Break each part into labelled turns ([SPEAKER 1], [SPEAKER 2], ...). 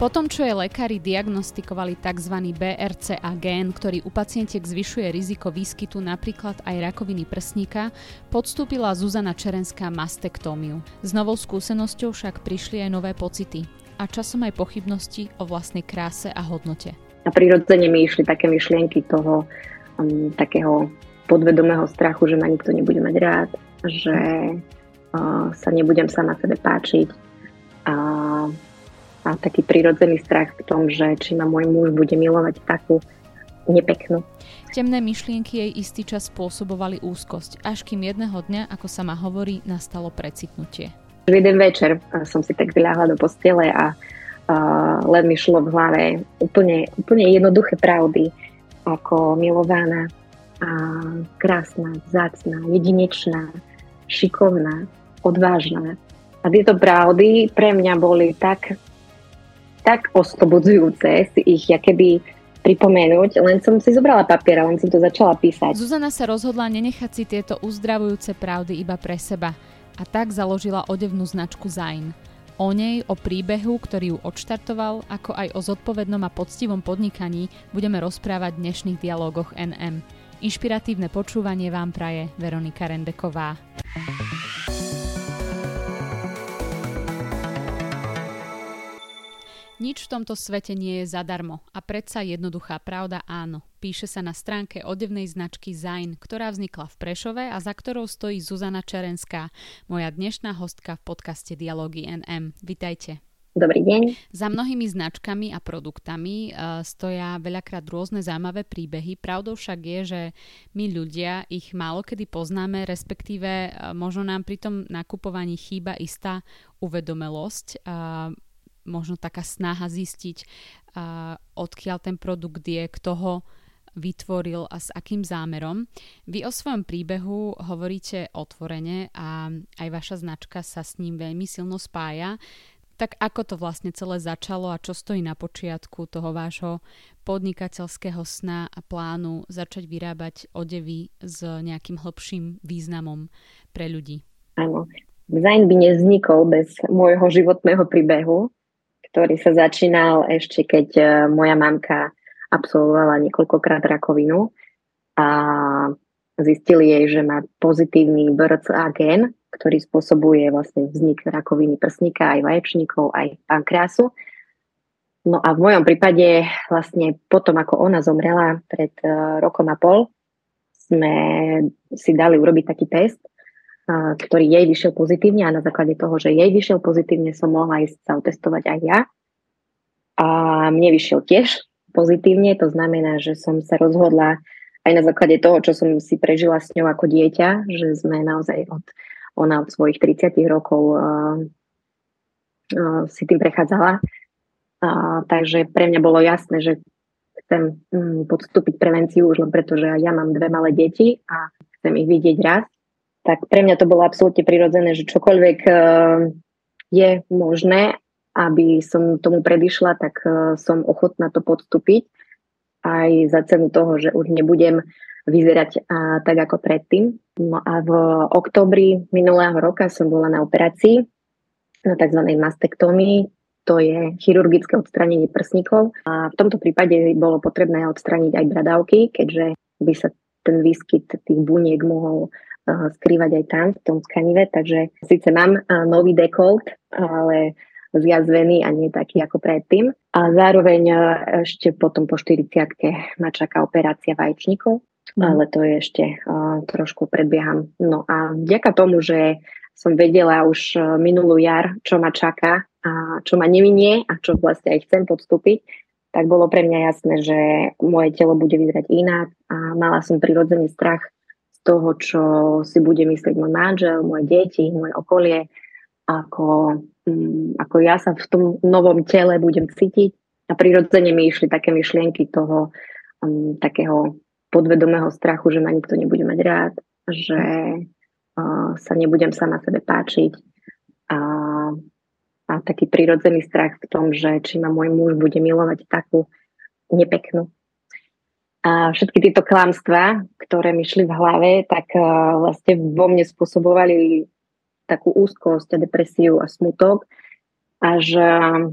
[SPEAKER 1] Potom, čo jej lekári diagnostikovali tzv. BRCA gén, ktorý u pacientiek zvyšuje riziko výskytu napríklad aj rakoviny prsníka, podstúpila Zuzana Čerenská mastektómiu. S novou skúsenosťou však prišli aj nové pocity a časom aj pochybnosti o vlastnej kráse a hodnote.
[SPEAKER 2] A prirodzene mi išli také myšlienky toho um, takého podvedomého strachu, že ma nikto nebude mať rád, že uh, sa nebudem sama sebe páčiť, a a taký prirodzený strach v tom, že či ma môj muž bude milovať takú nepeknú.
[SPEAKER 1] Temné myšlienky jej istý čas spôsobovali úzkosť, až kým jedného dňa, ako sa ma hovorí, nastalo precitnutie.
[SPEAKER 2] V jeden večer som si tak vyľahla do postele a uh, len mi šlo v hlave úplne, úplne jednoduché pravdy, ako milovaná a krásna, vzácná, jedinečná, šikovná, odvážna. A tieto pravdy pre mňa boli tak tak oslobodzujúce si ich ja keby pripomenúť, len som si zobrala papier a len som to začala písať.
[SPEAKER 1] Zuzana sa rozhodla nenechať si tieto uzdravujúce pravdy iba pre seba a tak založila odevnú značku Zain. O nej, o príbehu, ktorý ju odštartoval, ako aj o zodpovednom a poctivom podnikaní budeme rozprávať v dnešných dialogoch NM. Inšpiratívne počúvanie vám praje Veronika Rendeková. Nič v tomto svete nie je zadarmo a predsa jednoduchá pravda áno. Píše sa na stránke odevnej značky Zain, ktorá vznikla v Prešove a za ktorou stojí Zuzana Čerenská, moja dnešná hostka v podcaste Dialógy NM. Vitajte.
[SPEAKER 2] Dobrý deň.
[SPEAKER 1] Za mnohými značkami a produktami uh, stoja veľakrát rôzne zaujímavé príbehy. Pravdou však je, že my ľudia ich málo kedy poznáme, respektíve uh, možno nám pri tom nakupovaní chýba istá uvedomelosť. Možno taká snaha zistiť, odkiaľ ten produkt je, kto ho vytvoril a s akým zámerom. Vy o svojom príbehu hovoríte otvorene a aj vaša značka sa s ním veľmi silno spája. Tak ako to vlastne celé začalo a čo stojí na počiatku toho vášho podnikateľského sna a plánu začať vyrábať odevy s nejakým hlbším významom pre ľudí?
[SPEAKER 2] Áno. Design by nevznikol bez môjho životného príbehu, ktorý sa začínal ešte keď e, moja mamka absolvovala niekoľkokrát rakovinu a zistili jej, že má pozitívny BRCA gen, ktorý spôsobuje vlastne vznik rakoviny prsníka aj vaječníkov, aj pankreasu. No a v mojom prípade vlastne potom, ako ona zomrela pred e, rokom a pol, sme si dali urobiť taký test, ktorý jej vyšiel pozitívne a na základe toho, že jej vyšiel pozitívne, som mohla ísť sa otestovať aj ja. A mne vyšiel tiež pozitívne, to znamená, že som sa rozhodla aj na základe toho, čo som si prežila s ňou ako dieťa, že sme naozaj od, ona od svojich 30 rokov uh, uh, si tým prechádzala. Uh, takže pre mňa bolo jasné, že chcem um, podstúpiť prevenciu už len preto, že ja mám dve malé deti a chcem ich vidieť raz tak pre mňa to bolo absolútne prirodzené, že čokoľvek eh, je možné, aby som tomu predišla, tak eh, som ochotná to podstúpiť aj za cenu toho, že už nebudem vyzerať a, tak ako predtým. No a v oktobri minulého roka som bola na operácii na tzv. mastektómii, to je chirurgické odstranenie prsníkov a v tomto prípade bolo potrebné odstraniť aj bradavky, keďže by sa ten výskyt tých buniek mohol skrývať aj tam, v tom tkanive, takže síce mám nový dekolt, ale zjazvený a nie taký ako predtým. A zároveň ešte potom po 40 ma čaká operácia vaječníkov, mm. ale to je ešte trošku predbieham. No a vďaka tomu, že som vedela už minulú jar, čo ma čaká a čo ma neminie a čo vlastne aj chcem podstúpiť, tak bolo pre mňa jasné, že moje telo bude vyzerať inak a mala som prirodzený strach toho, čo si bude myslieť môj manžel, moje deti, moje okolie, ako, um, ako ja sa v tom novom tele budem cítiť. A prirodzene mi išli také myšlienky toho um, takého podvedomého strachu, že ma nikto nebude mať rád, že uh, sa nebudem sama sebe páčiť. A, a taký prirodzený strach v tom, že či ma môj muž bude milovať takú nepeknú. A všetky tieto klamstvá, ktoré mi šli v hlave, tak uh, vlastne vo mne spôsobovali takú úzkosť a depresiu a smutok. Až uh,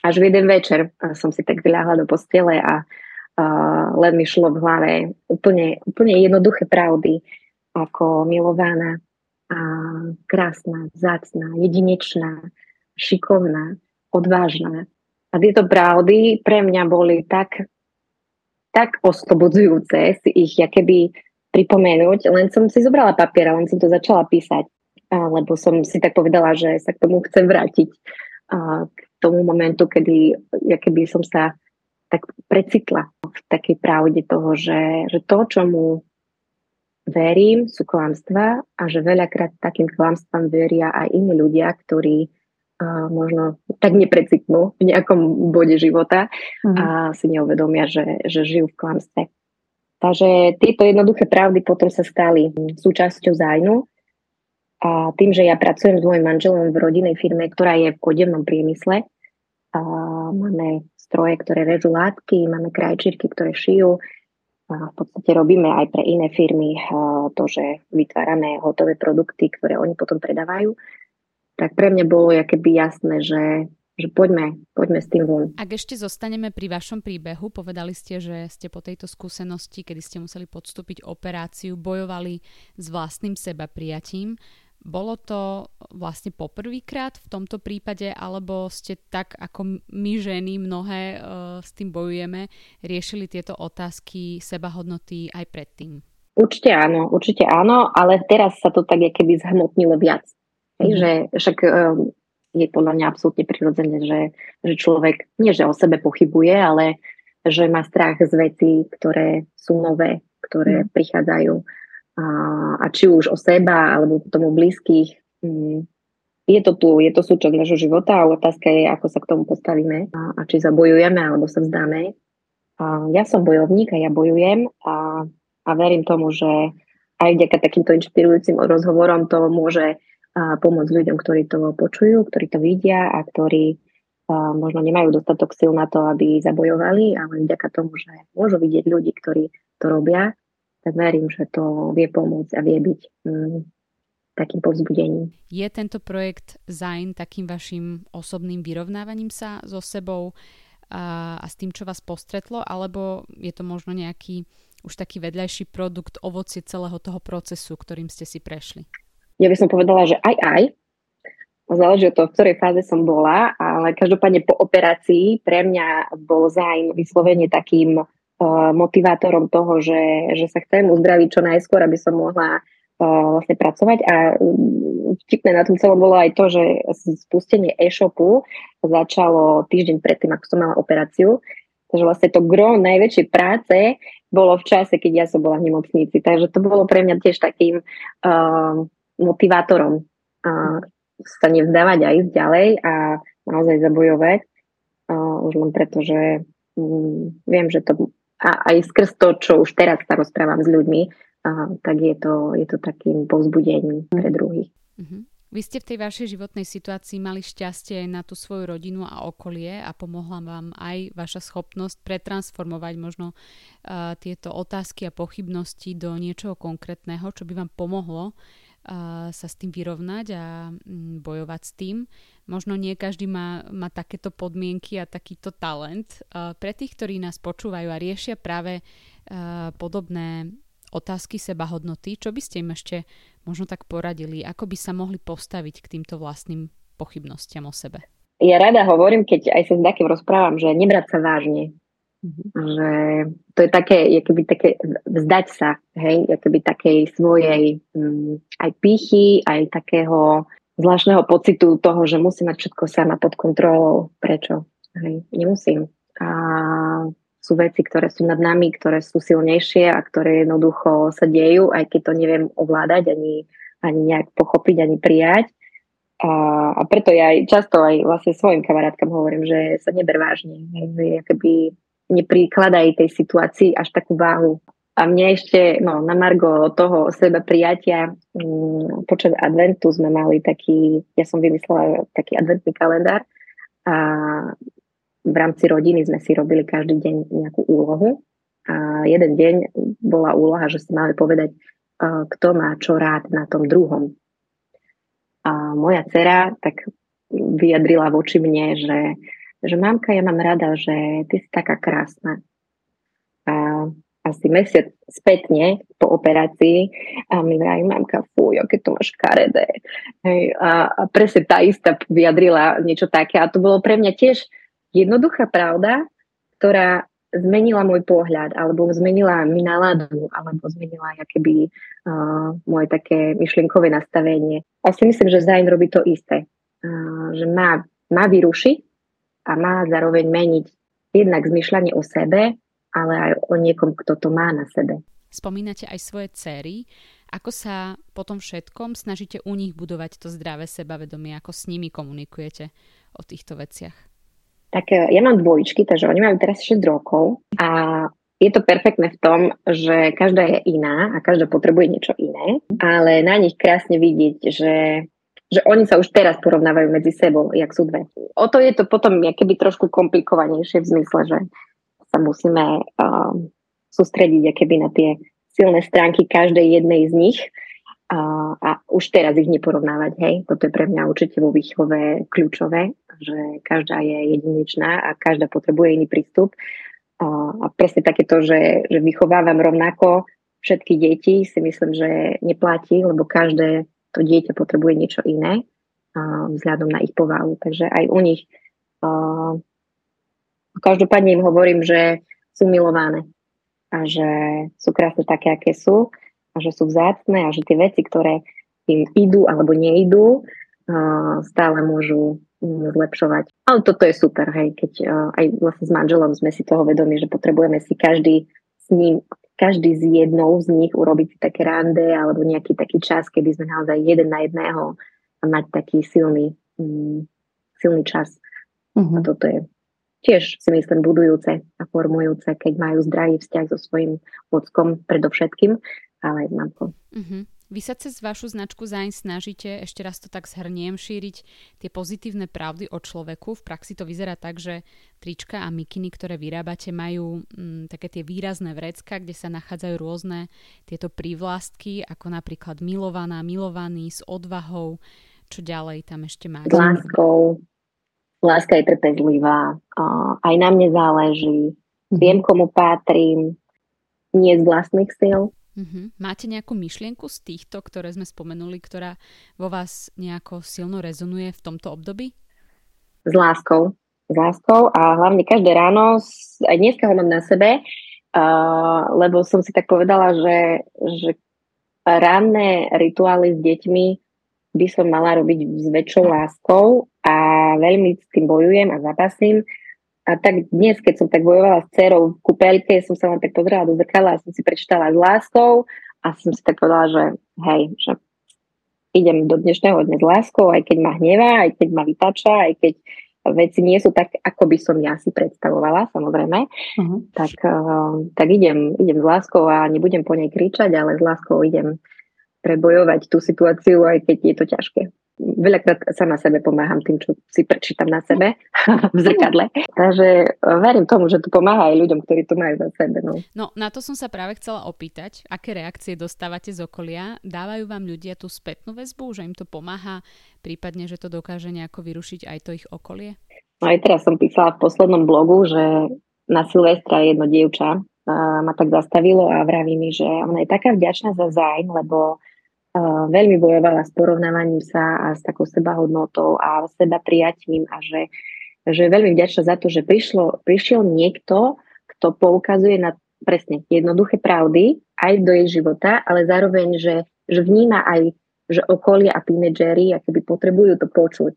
[SPEAKER 2] až v jeden večer som si tak vyľahla do postele a uh, len mi šlo v hlave úplne, úplne jednoduché pravdy, ako milovaná, a krásna, vzácná, jedinečná, šikovná, odvážna. A tieto pravdy pre mňa boli tak, tak oslobodzujúce si ich ja keby pripomenúť, len som si zobrala papier a len som to začala písať, lebo som si tak povedala, že sa k tomu chcem vrátiť. K tomu momentu, kedy ja keby som sa tak precitla v takej pravde toho, že, že to, čomu verím, sú klamstvá a že veľakrát takým klamstvám veria aj iní ľudia, ktorí možno tak neprecitnú v nejakom bode života mm. a si neuvedomia, že, že žijú v klamstve. Takže tieto jednoduché pravdy potom sa stali súčasťou zájnu. A tým, že ja pracujem s môjim manželom v rodinnej firme, ktorá je v kodevnom priemysle, a máme stroje, ktoré režú látky, máme krajčírky, ktoré šijú, v podstate robíme aj pre iné firmy to, že vytvárame hotové produkty, ktoré oni potom predávajú, tak pre mňa bolo keby jasné, že, že poďme, poďme s tým von.
[SPEAKER 1] Ak ešte zostaneme pri vašom príbehu, povedali ste, že ste po tejto skúsenosti, kedy ste museli podstúpiť operáciu, bojovali s vlastným seba prijatím. Bolo to vlastne poprvýkrát v tomto prípade, alebo ste tak ako my ženy mnohé uh, s tým bojujeme, riešili tieto otázky sebahodnoty aj predtým?
[SPEAKER 2] Určite áno, určite áno, ale teraz sa to tak keby zhmotnilo viac. Mm. že však um, je podľa mňa absolútne prirodzené, že, že človek nie že o sebe pochybuje, ale že má strach z vecí, ktoré sú nové, ktoré mm. prichádzajú a, a či už o seba alebo tomu blízkych. Mm, je to tu, je to súčasť nášho života a otázka je, ako sa k tomu postavíme a, a či zabojujeme alebo sa vzdáme. A ja som bojovník a ja bojujem a, a verím tomu, že aj vďaka takýmto inšpirujúcim rozhovorom to môže pomôcť ľuďom, ktorí to počujú, ktorí to vidia a ktorí a, možno nemajú dostatok sil na to, aby zabojovali, ale vďaka tomu, že môžu vidieť ľudí, ktorí to robia, tak verím, že to vie pomôcť a vie byť mm, takým povzbudením.
[SPEAKER 1] Je tento projekt Zain takým vašim osobným vyrovnávaním sa so sebou a, a s tým, čo vás postretlo, alebo je to možno nejaký už taký vedľajší produkt, ovocie celého toho procesu, ktorým ste si prešli?
[SPEAKER 2] Ja by som povedala, že aj aj. Záleží od toho, v ktorej fáze som bola, ale každopádne po operácii pre mňa bol zájm vyslovene takým motivátorom toho, že, že sa chcem uzdraviť čo najskôr, aby som mohla vlastne pracovať a mm, vtipné na tom celom bolo aj to, že spustenie e-shopu začalo týždeň predtým, ako som mala operáciu. Takže vlastne to gro najväčšej práce bolo v čase, keď ja som bola v nemocnici. Takže to bolo pre mňa tiež takým uh, motivátorom uh, sa nevzdávať a ísť ďalej a naozaj zabojovať. Uh, už len preto, že um, viem, že to a aj skrz to, čo už teraz sa rozprávam s ľuďmi, a, tak je to, je to takým povzbudením pre druhých.
[SPEAKER 1] Mm-hmm. Vy ste v tej vašej životnej situácii mali šťastie aj na tú svoju rodinu a okolie a pomohla vám aj vaša schopnosť pretransformovať možno uh, tieto otázky a pochybnosti do niečoho konkrétneho, čo by vám pomohlo sa s tým vyrovnať a mm, bojovať s tým. Možno nie každý má, má takéto podmienky a takýto talent. Pre tých, ktorí nás počúvajú a riešia práve podobné otázky sebahodnoty, čo by ste im ešte možno tak poradili? Ako by sa mohli postaviť k týmto vlastným pochybnostiam o sebe?
[SPEAKER 2] Ja rada hovorím, keď aj sa s takým rozprávam, že nebrať sa vážne. Mm-hmm. Že to je také, keby také vzdať sa, hej, keby takej svojej um, aj pýchy, aj takého zvláštneho pocitu toho, že musím mať všetko sama pod kontrolou. Prečo? Hej, nemusím. A sú veci, ktoré sú nad nami, ktoré sú silnejšie a ktoré jednoducho sa dejú, aj keď to neviem ovládať, ani, ani nejak pochopiť, ani prijať. A, a preto ja aj často aj vlastne svojim kamarátkam hovorím, že sa neber vážne. Hej, keby neprikladajú tej situácii až takú váhu. A mne ešte, no, na Margo toho seba prijatia, um, počas adventu sme mali taký, ja som vymyslela taký adventný kalendár a v rámci rodiny sme si robili každý deň nejakú úlohu a jeden deň bola úloha, že si mali povedať, uh, kto má čo rád na tom druhom. A moja dcera tak vyjadrila voči mne, že že mamka, ja mám rada, že ty si taká krásna. A asi mesiac spätne po operácii a mi vraví, mamka, fuj, aké to máš karedé. Hej, a, a presne tá istá vyjadrila niečo také a to bolo pre mňa tiež jednoduchá pravda, ktorá zmenila môj pohľad, alebo zmenila mi náladu, alebo zmenila keby uh, moje také myšlienkové nastavenie. A si myslím, že Zain robí to isté. Uh, že má, má vyrušiť a má zároveň meniť jednak zmyšľanie o sebe, ale aj o niekom, kto to má na sebe.
[SPEAKER 1] Spomínate aj svoje céry. Ako sa po tom všetkom snažíte u nich budovať to zdravé sebavedomie? Ako s nimi komunikujete o týchto veciach?
[SPEAKER 2] Tak e, ja mám dvojičky, takže oni majú teraz 6 rokov a je to perfektné v tom, že každá je iná a každá potrebuje niečo iné, ale na nich krásne vidieť, že že oni sa už teraz porovnávajú medzi sebou, jak sú dve. O to je to potom keby trošku komplikovanejšie v zmysle, že sa musíme uh, sústrediť keby na tie silné stránky každej jednej z nich a, a už teraz ich neporovnávať. Hej? Toto je pre mňa určite vo výchove kľúčové, že každá je jedinečná a každá potrebuje iný prístup. A, a presne takéto, že, že vychovávam rovnako všetky deti, si myslím, že neplatí, lebo každé to dieťa potrebuje niečo iné vzhľadom na ich povahu. Takže aj u nich Každopádne im hovorím, že sú milované a že sú krásne také, aké sú a že sú vzácne a že tie veci, ktoré im idú alebo neidú, stále môžu zlepšovať. Ale toto je super, hej, keď aj vlastne s manželom sme si toho vedomi, že potrebujeme si každý s ním, každý z jednou z nich urobiť také rande alebo nejaký taký čas, kedy sme naozaj jeden na jedného a mať taký silný, mm, silný čas. Uh-huh. A toto je tiež si myslím budujúce a formujúce, keď majú zdravý vzťah so svojím ockom predovšetkým, ale aj s mamkou.
[SPEAKER 1] Uh-huh. Vy sa cez vašu značku Zain snažíte, ešte raz to tak zhrniem, šíriť tie pozitívne pravdy o človeku. V praxi to vyzerá tak, že trička a mikiny, ktoré vyrábate, majú mm, také tie výrazné vrecka, kde sa nachádzajú rôzne tieto prívlastky, ako napríklad milovaná, milovaný, s odvahou. Čo ďalej tam ešte máte?
[SPEAKER 2] S láskou, láska je trpezlivá, aj na mne záleží, viem, komu patrím, nie z vlastných síl.
[SPEAKER 1] Mm-hmm. Máte nejakú myšlienku z týchto, ktoré sme spomenuli, ktorá vo vás nejako silno rezonuje v tomto období?
[SPEAKER 2] S láskou. S láskou a hlavne každé ráno, aj dneska ho mám na sebe, uh, lebo som si tak povedala, že, že ranné rituály s deťmi by som mala robiť s väčšou láskou a veľmi s tým bojujem a zapasím. A tak dnes, keď som tak bojovala s dcerou v kúpeľke, som sa len tak pozerala do zrkadla a som si prečítala s láskou a som si tak povedala, že hej, že idem do dnešného dňa s láskou, aj keď ma hnevá, aj keď ma vytača, aj keď veci nie sú tak, ako by som ja si predstavovala, samozrejme, uh-huh. tak, uh, tak idem, idem s láskou a nebudem po nej kričať, ale s láskou idem prebojovať tú situáciu, aj keď je to ťažké. Veľakrát sama sebe pomáham tým, čo si prečítam na sebe v zrkadle. Takže e, verím tomu, že to pomáha aj ľuďom, ktorí to majú za sebe. No.
[SPEAKER 1] no, na to som sa práve chcela opýtať. Aké reakcie dostávate z okolia? Dávajú vám ľudia tú spätnú väzbu, že im to pomáha, prípadne, že to dokáže nejako vyrušiť aj to ich okolie?
[SPEAKER 2] No aj teraz som písala v poslednom blogu, že na Silvestra jedno dievča ma tak zastavilo a vraví mi, že ona je taká vďačná za zájm, lebo veľmi bojovala s porovnávaním sa a s takou sebahodnotou a seba prijatím a že, že je veľmi vďačná za to, že prišlo, prišiel niekto, kto poukazuje na presne jednoduché pravdy aj do jej života, ale zároveň, že, že vníma aj, že okolie a tínedžery keby potrebujú to počuť.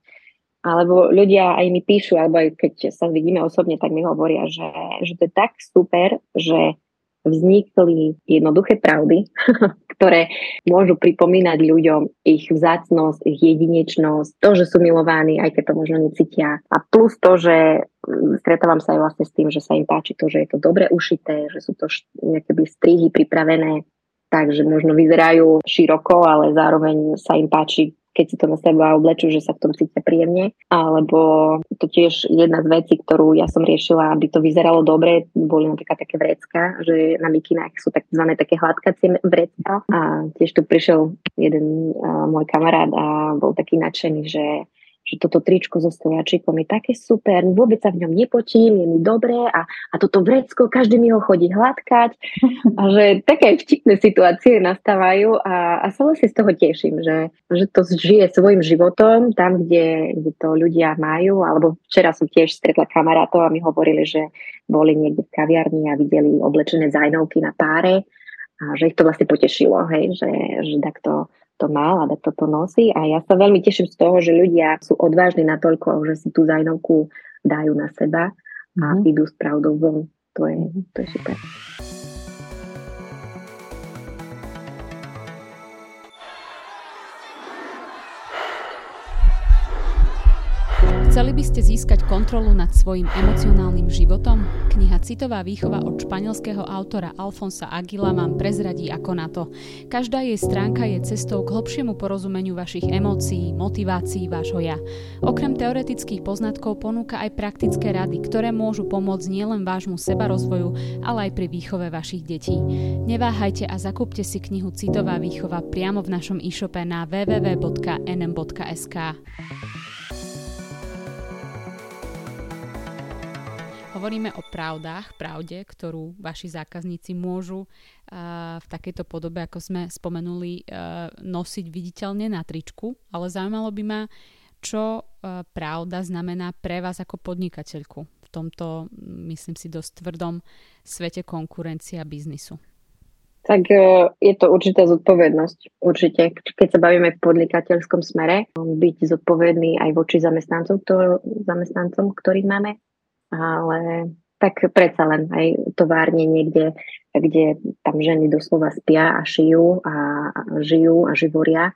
[SPEAKER 2] Alebo ľudia aj mi píšu, alebo aj keď sa vidíme osobne, tak mi hovoria, že, že to je tak super, že vznikli jednoduché pravdy, ktoré môžu pripomínať ľuďom ich vzácnosť, ich jedinečnosť, to, že sú milovaní, aj keď to možno necítia. A plus to, že mm, stretávam sa aj vlastne s tým, že sa im páči to, že je to dobre ušité, že sú to nejaké strihy pripravené, takže možno vyzerajú široko, ale zároveň sa im páči keď si to na seba oblečú, že sa v tom cítia príjemne. Alebo to tiež jedna z vecí, ktorú ja som riešila, aby to vyzeralo dobre, boli napríklad také vrecka, že na mikinách sú takzvané také hladkacie vrecka. A tiež tu prišiel jeden môj kamarát a bol taký nadšený, že že toto tričko so stojačikom je také super, vôbec sa v ňom nepotím, je mi dobré a, a toto vrecko, každý mi ho chodí hladkať. A že také vtipné situácie nastávajú a, a sa vlastne z toho teším, že, že to žije svojim životom tam, kde, kde to ľudia majú. Alebo včera som tiež stretla kamarátov a mi hovorili, že boli niekde v kaviarni a videli oblečené zajnovky na páre a že ich to vlastne potešilo, hej, že, že takto to mal a takto to nosí a ja sa veľmi teším z toho, že ľudia sú odvážni natoľko, že si tú zajnovku dajú na seba a mm-hmm. idú s pravdou von. To je, to je super.
[SPEAKER 1] Chceli by ste získať kontrolu nad svojim emocionálnym životom? Kniha Citová výchova od španielského autora Alfonsa Aguila vám prezradí ako na to. Každá jej stránka je cestou k hlbšiemu porozumeniu vašich emócií, motivácií vášho ja. Okrem teoretických poznatkov ponúka aj praktické rady, ktoré môžu pomôcť nielen vášmu sebarozvoju, ale aj pri výchove vašich detí. Neváhajte a zakúpte si knihu Citová výchova priamo v našom e-shope na www.nm.sk. hovoríme o pravdách, pravde, ktorú vaši zákazníci môžu uh, v takejto podobe, ako sme spomenuli, uh, nosiť viditeľne na tričku, ale zaujímalo by ma, čo uh, pravda znamená pre vás ako podnikateľku v tomto, myslím si, dosť tvrdom svete konkurencie a biznisu.
[SPEAKER 2] Tak je to určitá zodpovednosť. Určite, keď sa bavíme v podnikateľskom smere, byť zodpovedný aj voči zamestnancom, ktor- zamestnancom ktorých máme, ale tak predsa len aj továrne niekde, kde tam ženy doslova spia a šijú a žijú a živoria.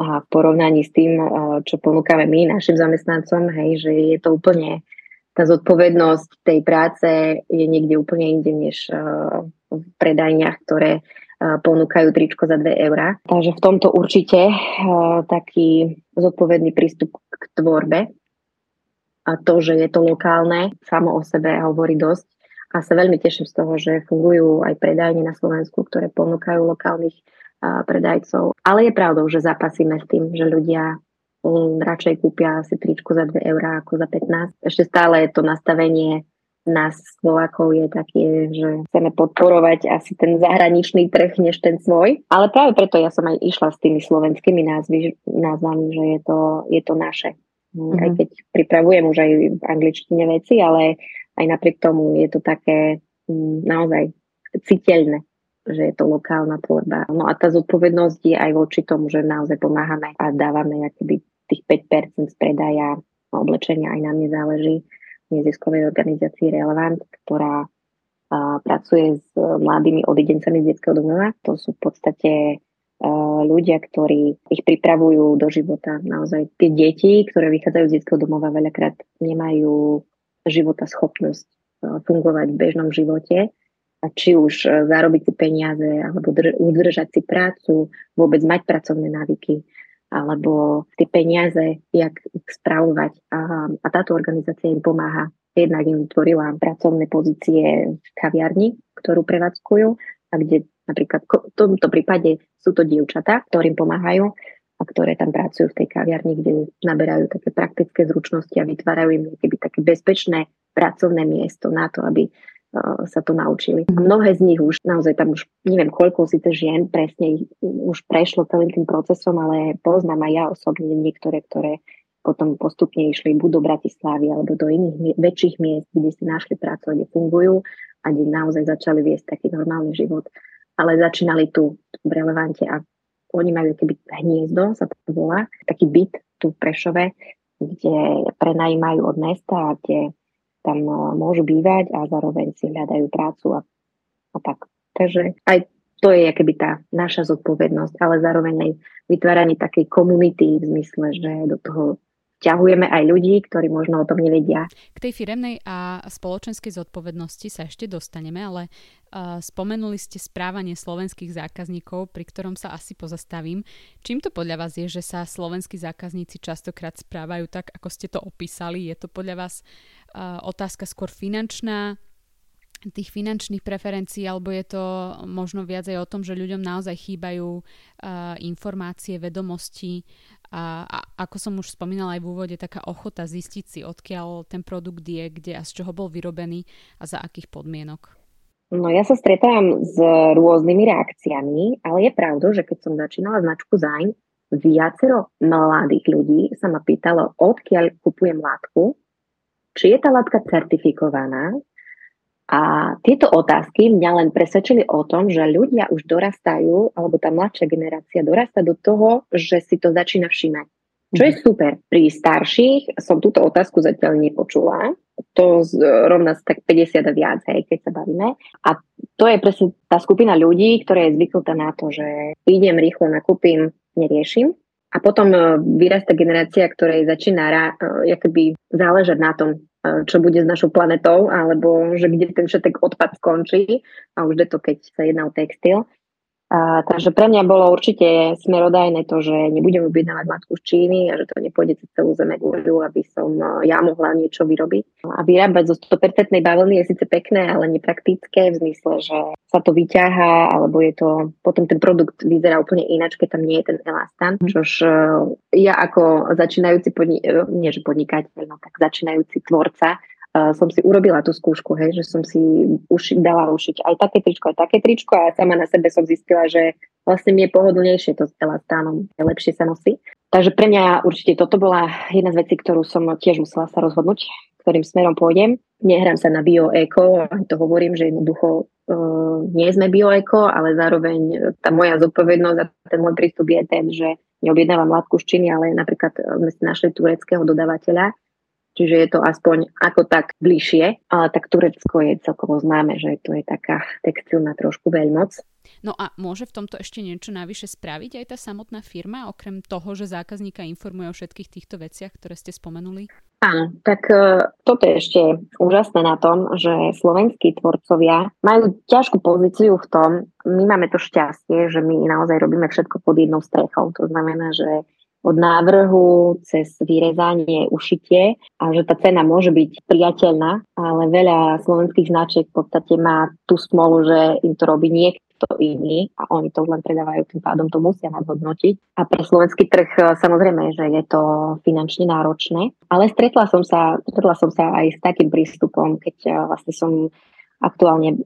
[SPEAKER 2] A v porovnaní s tým, čo ponúkame my našim zamestnancom, hej, že je to úplne, tá zodpovednosť tej práce je niekde úplne inde, než v predajniach, ktoré ponúkajú tričko za 2 eurá. Takže v tomto určite taký zodpovedný prístup k tvorbe a to, že je to lokálne, samo o sebe hovorí dosť. A sa veľmi teším z toho, že fungujú aj predajne na Slovensku, ktoré ponúkajú lokálnych predajcov. Ale je pravdou, že zapasíme s tým, že ľudia um, radšej kúpia si tričku za 2 eurá ako za 15. Ešte stále to nastavenie nás Slovákov je také, že chceme podporovať asi ten zahraničný trh, než ten svoj. Ale práve preto ja som aj išla s tými slovenskými názvy, názvami, že je to, je to naše. Mm-hmm. Aj keď pripravujem už aj v angličtine veci, ale aj napriek tomu je to také mm, naozaj citeľné, že je to lokálna tvorba. No a tá zodpovednosť je aj voči tomu, že naozaj pomáhame a dávame akoby tých 5% z predaja oblečenia aj na mne záleží neziskovej organizácii Relevant, ktorá a, pracuje s mladými odidencami z detského domova. To sú v podstate ľudia, ktorí ich pripravujú do života. Naozaj tie deti, ktoré vychádzajú z detského domova, veľakrát nemajú života schopnosť fungovať v bežnom živote. A či už zarobiť si peniaze, alebo udržať si prácu, vôbec mať pracovné návyky, alebo tie peniaze, jak ich spravovať. A, a táto organizácia im pomáha. Jednak im vytvorila pracovné pozície v kaviarni, ktorú prevádzkujú a kde Napríklad v tomto prípade sú to dievčatá, ktorým pomáhajú a ktoré tam pracujú v tej kaviarni, kde naberajú také praktické zručnosti a vytvárajú im keby také bezpečné pracovné miesto na to, aby uh, sa to naučili. A mnohé z nich už, naozaj tam už neviem koľko síce žien presne už prešlo celým tým procesom, ale poznám aj ja osobne niektoré, ktoré potom postupne išli buď do Bratislavy alebo do iných väčších miest, kde si našli prácu, kde fungujú a kde naozaj začali viesť taký normálny život ale začínali tu v relevante a oni majú keby hniezdo, sa to volá, taký byt tu v Prešove, kde prenajímajú od mesta a kde tam e, môžu bývať a zároveň si hľadajú prácu a, a tak. Takže aj to je keby tá naša zodpovednosť, ale zároveň aj vytváranie takej komunity v zmysle, že do toho ťahujeme aj ľudí, ktorí možno o tom nevedia.
[SPEAKER 1] K tej firemnej a spoločenskej zodpovednosti sa ešte dostaneme, ale uh, spomenuli ste správanie slovenských zákazníkov, pri ktorom sa asi pozastavím. Čím to podľa vás je, že sa slovenskí zákazníci častokrát správajú tak, ako ste to opísali? Je to podľa vás uh, otázka skôr finančná, tých finančných preferencií, alebo je to možno viac aj o tom, že ľuďom naozaj chýbajú uh, informácie, vedomosti A, a ako som už spomínala aj v úvode, taká ochota zistiť si, odkiaľ ten produkt je, kde a z čoho bol vyrobený a za akých podmienok.
[SPEAKER 2] No ja sa stretávam s rôznymi reakciami, ale je pravda, že keď som začínala značku Zain, viacero mladých ľudí sa ma pýtalo, odkiaľ kupujem látku, či je tá látka certifikovaná. A tieto otázky mňa len presvedčili o tom, že ľudia už dorastajú, alebo tá mladšia generácia dorasta do toho, že si to začína všímať. Čo je mhm. super. Pri starších som túto otázku zatiaľ nepočula. To rovná tak 50 a viac, hej, keď sa bavíme. A to je presne tá skupina ľudí, ktorá je zvyknutá na to, že idem rýchlo, nakúpim, neriešim. A potom e, vyrasta generácia, ktorej začína uh, záležať na tom, e, čo bude s našou planetou, alebo že kde ten všetek odpad skončí. A už je to, keď sa jedná o textil. A, takže pre mňa bolo určite smerodajné to, že nebudem objednávať matku z Číny a že to nepôjde cez celú zeme guľu, aby som e, ja mohla niečo vyrobiť. A vyrábať zo 100% bavlny je síce pekné, ale nepraktické v zmysle, že sa to vyťahá, alebo je to, potom ten produkt vyzerá úplne ináč, keď tam nie je ten elastán, mhm. čož e, ja ako začínajúci podni- e, nie že podnikateľ, no tak začínajúci tvorca uh, som si urobila tú skúšku, hej, že som si už dala ušiť aj také tričko, aj také tričko a sama na sebe som zistila, že vlastne mi je pohodlnejšie to s elastánom, lepšie sa nosí. Takže pre mňa určite toto bola jedna z vecí, ktorú som tiež musela sa rozhodnúť, ktorým smerom pôjdem. Nehrám sa na bio-eko, to hovorím, že jednoducho uh, nie sme bio-eko, ale zároveň tá moja zodpovednosť a ten môj prístup je ten, že neobjednávam látku z Číny, ale napríklad sme si našli tureckého dodávateľa, čiže je to aspoň ako tak bližšie, ale tak Turecko je celkovo známe, že to je taká textilná trošku veľmoc.
[SPEAKER 1] No a môže v tomto ešte niečo navyše spraviť aj tá samotná firma, okrem toho, že zákazníka informuje o všetkých týchto veciach, ktoré ste spomenuli?
[SPEAKER 2] Áno, tak uh, toto je ešte úžasné na tom, že slovenskí tvorcovia majú ťažkú pozíciu v tom, my máme to šťastie, že my naozaj robíme všetko pod jednou strechou. To znamená, že od návrhu cez vyrezanie, ušitie a že tá cena môže byť priateľná, ale veľa slovenských značiek v podstate má tú smolu, že im to robí niekto iný a oni to len predávajú, tým pádom to musia nadhodnotiť. A pre slovenský trh e, samozrejme, že je to finančne náročné, ale stretla som sa, stretla som sa aj s takým prístupom, keď e, vlastne som aktuálne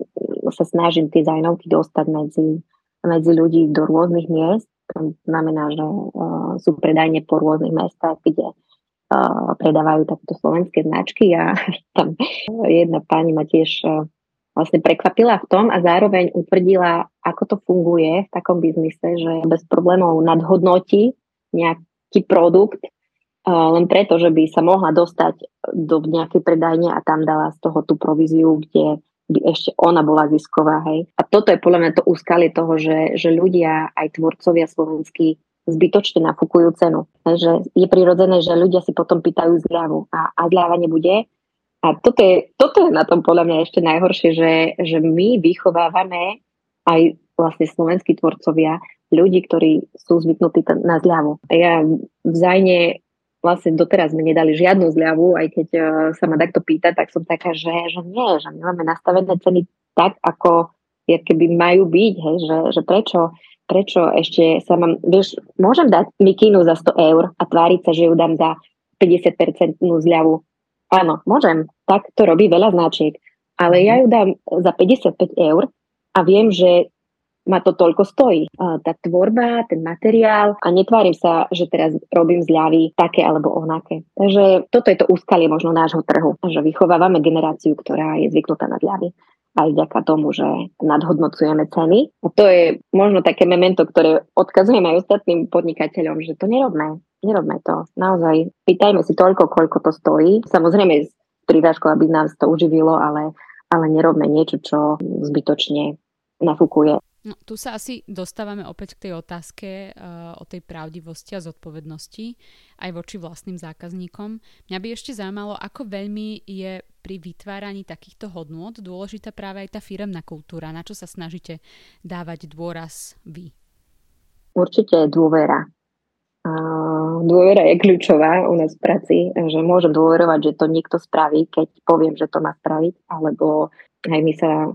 [SPEAKER 2] sa snažím tie zajnovky dostať medzi, medzi ľudí do rôznych miest to znamená, že uh, sú predajne po rôznych mestách, kde uh, predávajú takéto slovenské značky. A tam jedna pani ma tiež uh, vlastne prekvapila v tom a zároveň utvrdila, ako to funguje v takom biznise, že bez problémov nadhodnotí nejaký produkt len preto, že by sa mohla dostať do nejakej predajne a tam dala z toho tú províziu, kde by ešte ona bola zisková. Hej. A toto je podľa mňa to úskalie toho, že, že ľudia, aj tvorcovia slovenskí, zbytočne nafúkujú cenu. Že je prirodzené, že ľudia si potom pýtajú zľavu a, a zľava nebude. A toto je, toto je na tom podľa mňa ešte najhoršie, že, že my vychovávame aj vlastne slovenskí tvorcovia ľudí, ktorí sú zvyknutí na zľavu. A ja vzájne vlastne doteraz sme nedali žiadnu zľavu, aj keď uh, sa ma takto pýta, tak som taká, že, že nie, že my máme nastavené ceny tak, ako keby majú byť, hej, že, že prečo, prečo ešte sa mám, vieš, môžem dať mikínu za 100 eur a tváriť sa, že ju dám za 50% zľavu. Áno, môžem, tak to robí veľa značiek, ale ja ju dám za 55 eur a viem, že ma to toľko stojí. Tá tvorba, ten materiál a netvárim sa, že teraz robím zľavy také alebo onaké. Takže toto je to úskalie možno nášho trhu, že vychovávame generáciu, ktorá je zvyknutá na zľavy aj vďaka tomu, že nadhodnocujeme ceny. A to je možno také memento, ktoré odkazujem aj ostatným podnikateľom, že to nerobme. Nerobme to. Naozaj pýtajme si toľko, koľko to stojí. Samozrejme s prírážkou, aby nás to uživilo, ale, ale nerobme niečo, čo zbytočne nafúkuje
[SPEAKER 1] No, tu sa asi dostávame opäť k tej otázke uh, o tej pravdivosti a zodpovednosti aj voči vlastným zákazníkom. Mňa by ešte zaujímalo, ako veľmi je pri vytváraní takýchto hodnôt dôležitá práve aj tá firemná kultúra. Na čo sa snažíte dávať dôraz vy?
[SPEAKER 2] Určite dôvera. Uh, dôvera je kľúčová u nás v práci, že môžem dôverovať, že to niekto spraví, keď poviem, že to má spraviť, alebo aj my sa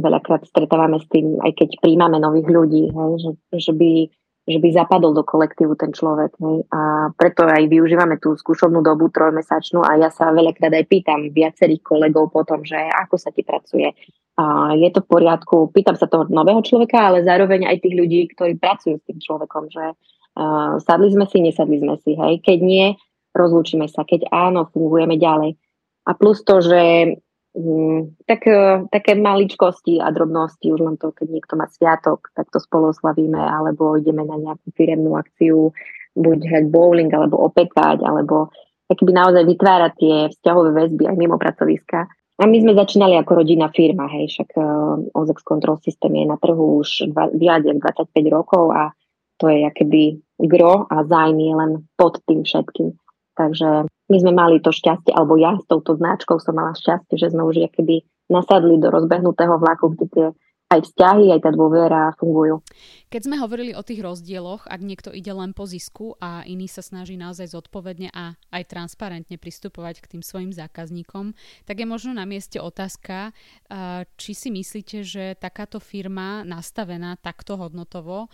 [SPEAKER 2] veľakrát stretávame s tým, aj keď príjmame nových ľudí, hej, že, že, by, že by zapadol do kolektívu ten človek. Hej. A preto aj využívame tú skúšovnú dobu trojmesačnú a ja sa veľakrát aj pýtam viacerých kolegov potom, že ako sa ti pracuje. A je to v poriadku, pýtam sa toho nového človeka, ale zároveň aj tých ľudí, ktorí pracujú s tým človekom, že uh, sadli sme si, nesadli sme si. Hej. Keď nie, rozlúčime sa. Keď áno, fungujeme ďalej. A plus to, že Mm, tak, e, také maličkosti a drobnosti, už len to, keď niekto má sviatok, tak to spolu oslavíme, alebo ideme na nejakú firemnú akciu, buď hrať bowling, alebo opekať, alebo by naozaj vytvárať tie vzťahové väzby aj mimo pracoviska. A my sme začínali ako rodina firma, hej, však uh, Ozex Control System je na trhu už dva, viac 25 rokov a to je akéby gro a zájmy len pod tým všetkým. Takže my sme mali to šťastie, alebo ja s touto značkou som mala šťastie, že sme už keby nasadli do rozbehnutého vlaku, kde tie aj vzťahy, aj tá dôvera fungujú.
[SPEAKER 1] Keď sme hovorili o tých rozdieloch, ak niekto ide len po zisku a iný sa snaží naozaj zodpovedne a aj transparentne pristupovať k tým svojim zákazníkom, tak je možno na mieste otázka, či si myslíte, že takáto firma nastavená takto hodnotovo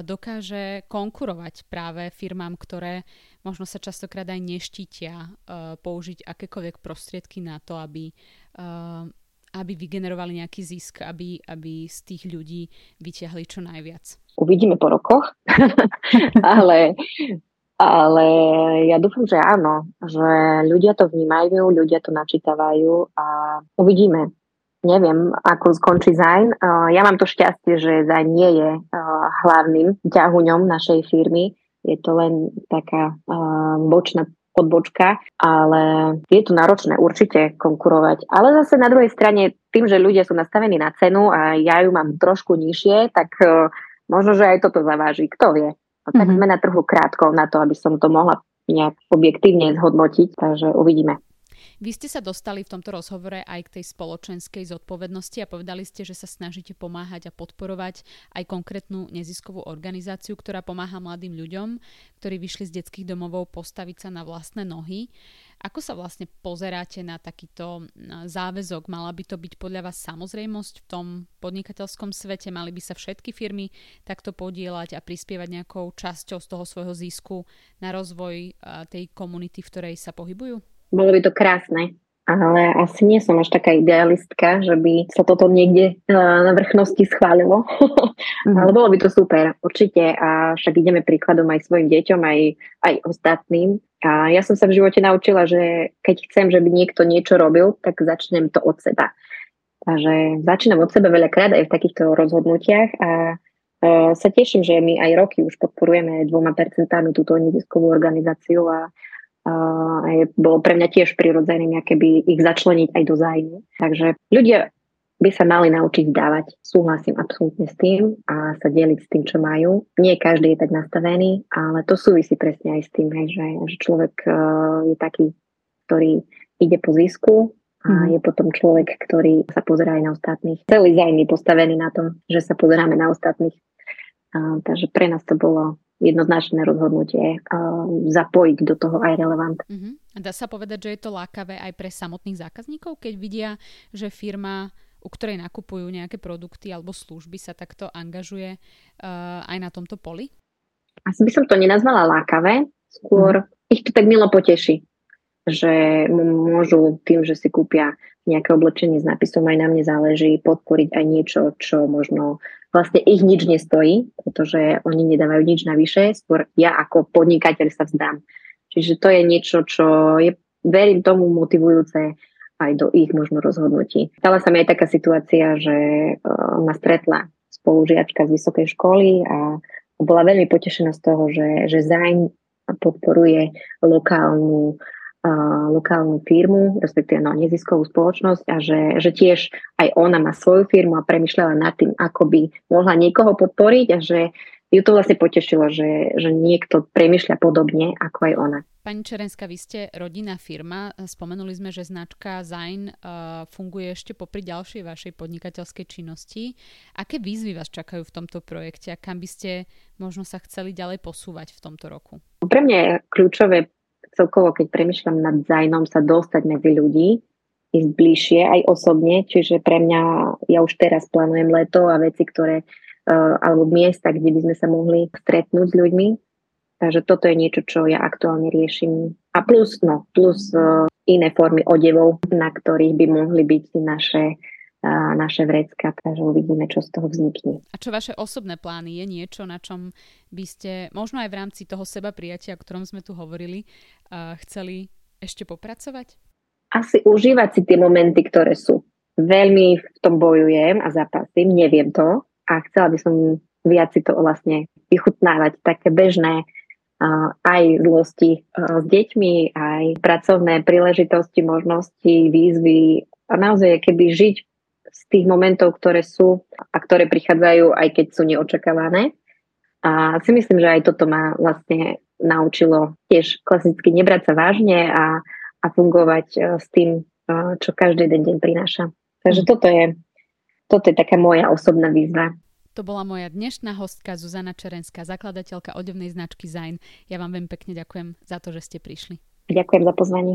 [SPEAKER 1] dokáže konkurovať práve firmám, ktoré možno sa častokrát aj neštítia použiť akékoľvek prostriedky na to, aby aby vygenerovali nejaký zisk, aby, aby z tých ľudí vyťahli čo najviac?
[SPEAKER 2] Uvidíme po rokoch, ale, ale ja dúfam, že áno, že ľudia to vnímajú, ľudia to načítavajú a uvidíme. Neviem, ako skončí Zain. Ja mám to šťastie, že Zain nie je hlavným ťahuňom našej firmy. Je to len taká bočná odbočka, ale je to náročné určite konkurovať. Ale zase na druhej strane, tým, že ľudia sú nastavení na cenu a ja ju mám trošku nižšie, tak uh, možno, že aj toto zaváži. Kto vie? No, tak mm-hmm. sme na trhu krátko na to, aby som to mohla nejak objektívne zhodnotiť, takže uvidíme.
[SPEAKER 1] Vy ste sa dostali v tomto rozhovore aj k tej spoločenskej zodpovednosti a povedali ste, že sa snažíte pomáhať a podporovať aj konkrétnu neziskovú organizáciu, ktorá pomáha mladým ľuďom, ktorí vyšli z detských domovov postaviť sa na vlastné nohy. Ako sa vlastne pozeráte na takýto záväzok? Mala by to byť podľa vás samozrejmosť v tom podnikateľskom svete? Mali by sa všetky firmy takto podielať a prispievať nejakou časťou z toho svojho zisku na rozvoj tej komunity, v ktorej sa pohybujú?
[SPEAKER 2] Bolo by to krásne, ale asi nie som až taká idealistka, že by sa toto niekde e, na vrchnosti schválilo. mm. ale bolo by to super, určite. A však ideme príkladom aj svojim deťom, aj, aj ostatným. A ja som sa v živote naučila, že keď chcem, že by niekto niečo robil, tak začnem to od seba. Takže začínam od seba veľakrát aj v takýchto rozhodnutiach a uh, sa teším, že my aj roky už podporujeme dvoma percentami túto neziskovú organizáciu a je, bolo pre mňa tiež prirodzené keby ich začleniť aj do zájmu. Takže ľudia by sa mali naučiť dávať. Súhlasím absolútne s tým a sa deliť s tým, čo majú. Nie každý je tak nastavený, ale to súvisí presne aj s tým, hej, že, že človek uh, je taký, ktorý ide po zisku a mm. je potom človek, ktorý sa pozerá aj na ostatných. Celý zájmy postavený na tom, že sa pozeráme na ostatných. Uh, takže pre nás to bolo jednoznačné rozhodnutie uh, zapojiť do toho aj relevant. Uh-huh.
[SPEAKER 1] Dá sa povedať, že je to lákavé aj pre samotných zákazníkov, keď vidia, že firma u ktorej nakupujú nejaké produkty alebo služby, sa takto angažuje uh, aj na tomto poli?
[SPEAKER 2] Asi by som to nenazvala lákavé, skôr uh-huh. ich to tak milo poteší, že môžu tým, že si kúpia nejaké oblečenie s nápisom aj na mne záleží, podporiť aj niečo, čo možno vlastne ich nič nestojí, pretože oni nedávajú nič navyše, skôr ja ako podnikateľ sa vzdám. Čiže to je niečo, čo je, verím tomu, motivujúce aj do ich možno rozhodnutí. Stala sa mi aj taká situácia, že uh, ma stretla spolužiačka z vysokej školy a bola veľmi potešená z toho, že, že zájm podporuje lokálnu lokálnu firmu, respektíve no, neziskovú spoločnosť a že, že tiež aj ona má svoju firmu a premyšľala nad tým, ako by mohla niekoho podporiť a že ju to vlastne potešilo, že, že niekto premyšľa podobne ako aj ona.
[SPEAKER 1] Pani Čerenská, vy ste rodinná firma. Spomenuli sme, že značka Zain uh, funguje ešte popri ďalšej vašej podnikateľskej činnosti. Aké výzvy vás čakajú v tomto projekte a kam by ste možno sa chceli ďalej posúvať v tomto roku?
[SPEAKER 2] Pre mňa je kľúčové celkovo, keď premyšľam nad dizajnom, sa dostať medzi ľudí, ísť bližšie aj osobne, čiže pre mňa, ja už teraz plánujem leto a veci, ktoré alebo miesta, kde by sme sa mohli stretnúť s ľuďmi. Takže toto je niečo, čo ja aktuálne riešim. A plus, no, plus uh, iné formy odevov, na ktorých by mohli byť naše naše vrecka, takže uvidíme, čo z toho vznikne.
[SPEAKER 1] A čo vaše osobné plány? Je niečo, na čom by ste, možno aj v rámci toho seba prijatia, o ktorom sme tu hovorili, chceli ešte popracovať?
[SPEAKER 2] Asi užívať si tie momenty, ktoré sú. Veľmi v tom bojujem a zapasím, neviem to a chcela by som viac si to vlastne vychutnávať, také bežné aj zlosti s deťmi, aj pracovné príležitosti, možnosti, výzvy a naozaj keby žiť z tých momentov, ktoré sú a ktoré prichádzajú, aj keď sú neočakávané. A si myslím, že aj toto ma vlastne naučilo tiež klasicky nebrať sa vážne a, a fungovať e, s tým, e, čo každý den deň prináša. Takže toto je, toto je taká moja osobná výzva.
[SPEAKER 1] To bola moja dnešná hostka Zuzana Čerenská, zakladateľka odevnej značky Zain. Ja vám veľmi pekne ďakujem za to, že ste prišli.
[SPEAKER 2] Ďakujem za pozvanie.